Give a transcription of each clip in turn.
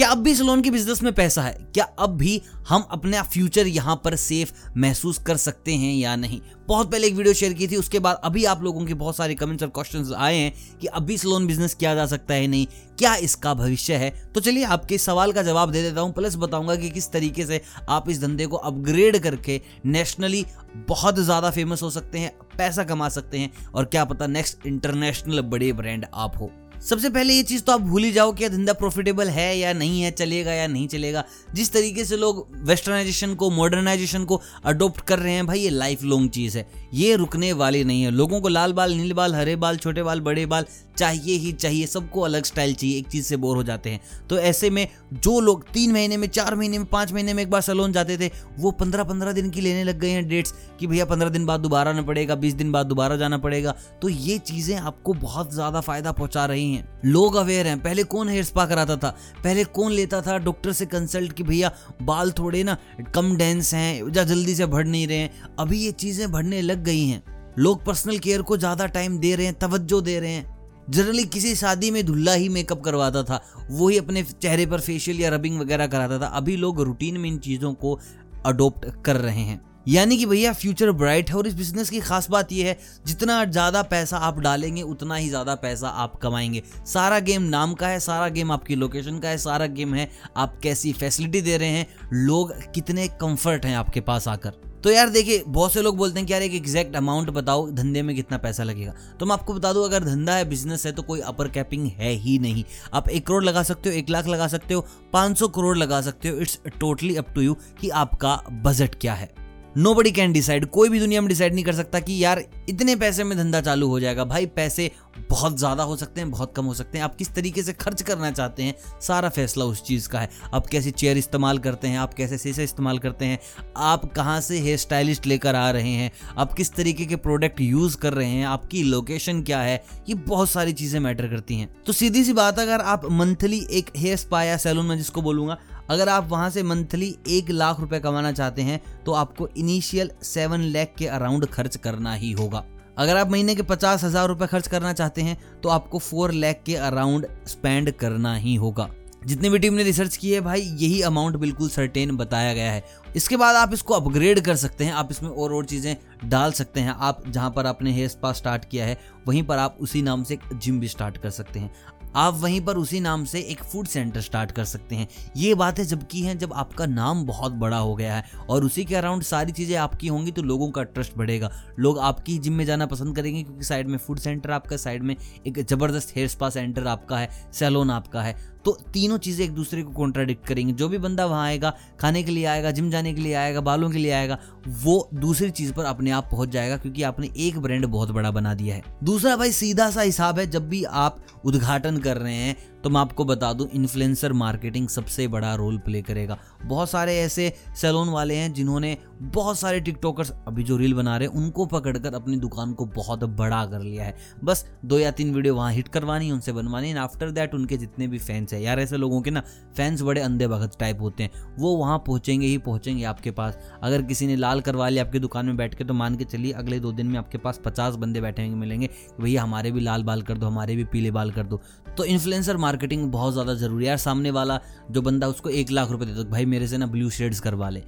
क्या अब भी सलोन के बिज़नेस में पैसा है? क्या अब भी हम अपना फ्यूचर यहाँ पर सेफ़ महसूस कर सकते हैं या नहीं? बहुत पहले एक वीडियो शेयर की थी, उसके बाद अभी आप लोगों के बहुत सारे कमेंट्स और क्वेश्चंस आए हैं कि अब भी सलोन बिज़नेस किया जा सकता है नहीं? क्या इसका भविष्य है? तो चलिए आपके सवाल का जवाब दे देता हूँ प्लस बताऊँगा कि किस तरीके से आप इस धंधे को अपग्रेड करके नेशनली बहुत ज़्यादा फ़ेमस हो सकते हैं, पैसा कमा सकते हैं और क्या पता नेक्स्ट इंटरनेशनल बड़े ब्रांड आप हो। सबसे पहले ये चीज़ तो आप भूल ही जाओ कि धंधा प्रॉफिटेबल है या नहीं है, चलेगा या नहीं चलेगा। जिस तरीके से लोग वेस्टर्नाइजेशन को मॉडर्नाइजेशन को अडोप्ट कर रहे हैं, भाई ये लाइफ लॉन्ग चीज़ है। ये रुकने वाली नहीं है। लोगों को लाल बाल, नील बाल, हरे बाल, छोटे बाल, बड़े बाल चाहिए ही चाहिए। सबको अलग स्टाइल चाहिए, एक चीज़ से बोर हो जाते हैं। तो ऐसे में जो लोग तीन महीने में, चार महीने में, पाँच महीने में एक बार सलोन जाते थे, वो पंद्रह पंद्रह दिन की लेने लग गए हैं डेट्स कि भैया पंद्रह दिन बाद दोबारा आना पड़ेगा, बीस दिन बाद दोबारा जाना पड़ेगा। तो ये चीज़ें आपको बहुत ज़्यादा फ़ायदा पहुँचा रही हैं। लोग अवेयर हैं। पहले कौन हेयर स्पा कराता था? पहले कौन लेता था डॉक्टर से कंसल्ट कि भैया, बाल थोड़े ना कम डेंस हैं या जल्दी से बढ़ नहीं रहे हैं। अभी ये चीज़ें बढ़ने लग गई हैं। लोग पर्सनल केयर को ज़्यादा टाइम दे रहे हैं, तवज्जो दे रहे हैं। जनरली किसी शादी में धुल्ला ही मेकअप करवाता था। वो ही अपने चेहरे पर फेशियल या रबिंग वगैरह कराता था। अभी लोग रूटीन में इन चीज़ों को अडोप्ट कर रहे हैं। यानी कि भैया फ्यूचर ब्राइट है और इस बिज़नेस की खास बात यह है, जितना ज़्यादा पैसा आप डालेंगे, उतना ही ज़्यादा पैसा आप कमाएँगे। सारा गेम नाम का है, सारा गेम आपकी लोकेशन का है, सारा गेम है, आप कैसी फैसिलिटी दे रहे हैं, लोग कितने कंफर्ट हैं आपके पास आकर। तो यार देखिए, बहुत से लोग बोलते हैं कि यार एक एग्जैक्ट अमाउंट बताओ, धंधे में कितना पैसा लगेगा। तो मैं आपको बता दूँ, अगर धंधा है बिज़नेस है तो कोई अपर कैपिंग है ही नहीं। आप एक करोड़ लगा सकते हो, एक लाख लगा सकते हो, पाँच सौ करोड़ लगा सकते हो। It's totally up to you कि आपका बजट क्या है। नो बडी कैन डिसाइड कोई भी दुनिया में डिसाइड नहीं कर सकता कि यार, इतने पैसे में धंधा चालू हो जाएगा। भाई, पैसे बहुत ज़्यादा हो सकते हैं, बहुत कम हो सकते हैं। आप किस तरीके से खर्च करना चाहते हैं, सारा फैसला उस चीज़ का है। आप कैसी चेयर इस्तेमाल करते हैं, आप कैसे शीशे इस्तेमाल करते हैं, आप कहाँ से हेयर स्टाइलिस्ट लेकर आ रहे हैं, आप किस तरीके के प्रोडक्ट यूज़ कर रहे हैं, आपकी लोकेशन क्या है, ये बहुत सारी चीज़ें मैटर करती हैं। तो सीधी सी बात, अगर आप मंथली एक हेयर स्पा या सैलून में जिसको बोलूँगा अगर आप वहाँ से मंथली एक लाख रुपए कमाना चाहते हैं तो आपको इनिशियल सेवन लैख के अराउंड खर्च करना ही होगा। अगर आप महीने के पचास हज़ार रुपए खर्च करना चाहते हैं तो आपको फोर लैख के अराउंड स्पेंड करना ही होगा। जितनी भी टीम ने रिसर्च की है भाई, यही अमाउंट बिल्कुल सर्टेन बताया गया है। इसके बाद आप इसको अपग्रेड कर सकते हैं, आप इसमें और और चीज़ें डाल सकते हैं। आप जहाँ पर आपने हेयर स्पा स्टार्ट किया है, वहीं पर आप उसी नाम से जिम भी स्टार्ट कर सकते हैं। आप वहीं पर उसी नाम से एक फ़ूड सेंटर स्टार्ट कर सकते हैं। ये बातें जब की हैं, जब आपका नाम बहुत बड़ा हो गया है और उसी के अराउंड सारी चीज़ें आपकी होंगी तो लोगों का ट्रस्ट बढ़ेगा। लोग आपकी जिम में जाना पसंद करेंगे क्योंकि साइड में फ़ूड सेंटर आपका, साइड में एक ज़बरदस्त हेयर स्पा सेंटर आपका है सैलून आपका है। तो तीनों चीज़ें एक दूसरे को कॉन्ट्राडिक्ट करेंगी। जो भी बंदा वहाँ आएगा, खाने के लिए आएगा जिम जाने के लिए आएगा, बालों के लिए आएगा, वो दूसरी चीज़ पर अपने आप पहुँच जाएगा क्योंकि आपने एक ब्रांड बहुत बड़ा बना दिया है। दूसरा भाई सीधा सा हिसाब है, जब भी आप उद्घाटन कर रहे हैं तो मैं आपको बता दूँ इन्फ्लुएंसर मार्केटिंग सबसे बड़ा रोल प्ले करेगा। बहुत सारे ऐसे सैलून वाले हैं जिन्होंने बहुत सारे टिकटॉकर्स अभी जो रील बना रहे हैं, उनको पकड़कर अपनी दुकान को बहुत बड़ा कर लिया है। बस दो या तीन वीडियो वहाँ हिट करवानी उनसे बनवानी एंड आफ्टर दैट उनके जितने भी फैंस हैं, यार ऐसे लोगों के ना फैंस बड़े अंधे भगत टाइप होते हैं। वो वहाँ पहुँचेंगे ही पहुँचेंगे आपके पास। अगर किसी ने लाल करवा लिया आपकी दुकान में बैठ के तो मान के चलिए अगले दो दिन में आपके पास पचास बंदे बैठे मिलेंगे भैया हमारे भी लाल बाल कर दो, हमारे भी पीले बाल कर दो। तो इन्फ्लुएंसर मार्केटिंग बहुत ज़्यादा ज़रूरी है। यार, सामने वाला जो बंदा उसको एक लाख रुपए दे दो तो भाई मेरे से ना ब्लू शेड्स करवा ले।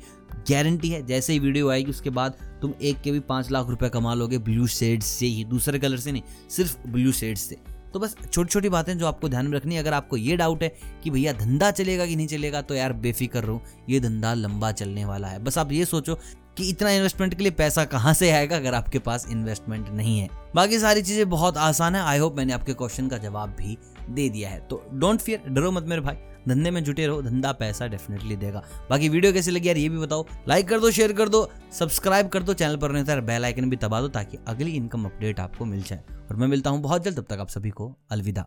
गारंटी है, जैसे ही वीडियो आएगी, उसके बाद तुम एक के भी पाँच लाख रुपए कमा लोगे ब्लू शेड्स से ही, दूसरे कलर से नहीं, सिर्फ़ ब्लू शेड्स से। तो बस छोटी छोटी बातें जो आपको ध्यान में रखनी है, अगर आपको ये डाउट है कि भैया धंधा चलेगा कि नहीं चलेगा तो यार बेफिक्र रहो, ये धंधा लंबा चलने वाला है। बस आप ये सोचो कि इतना इन्वेस्टमेंट के लिए पैसा कहाँ से आएगा अगर आपके पास इन्वेस्टमेंट नहीं है? बाकी सारी चीज़ें बहुत आसान है। आई होप मैंने आपके क्वेश्चन का जवाब भी दे दिया है। तो डोंट फियर डरो मत मेरे भाई। धंधे में जुटे रहो, धंधा पैसा डेफिनेटली देगा। बाकी वीडियो कैसे लगी यार, ये भी बताओ। लाइक कर दो शेयर कर दो सब्सक्राइब कर दो चैनल पर नहीं तो बेल आइकन भी दबा दो ताकि अगली इनकम अपडेट आपको मिल जाए। और मैं मिलता हूँ बहुत जल्द, तब तक आप सभी को अलविदा।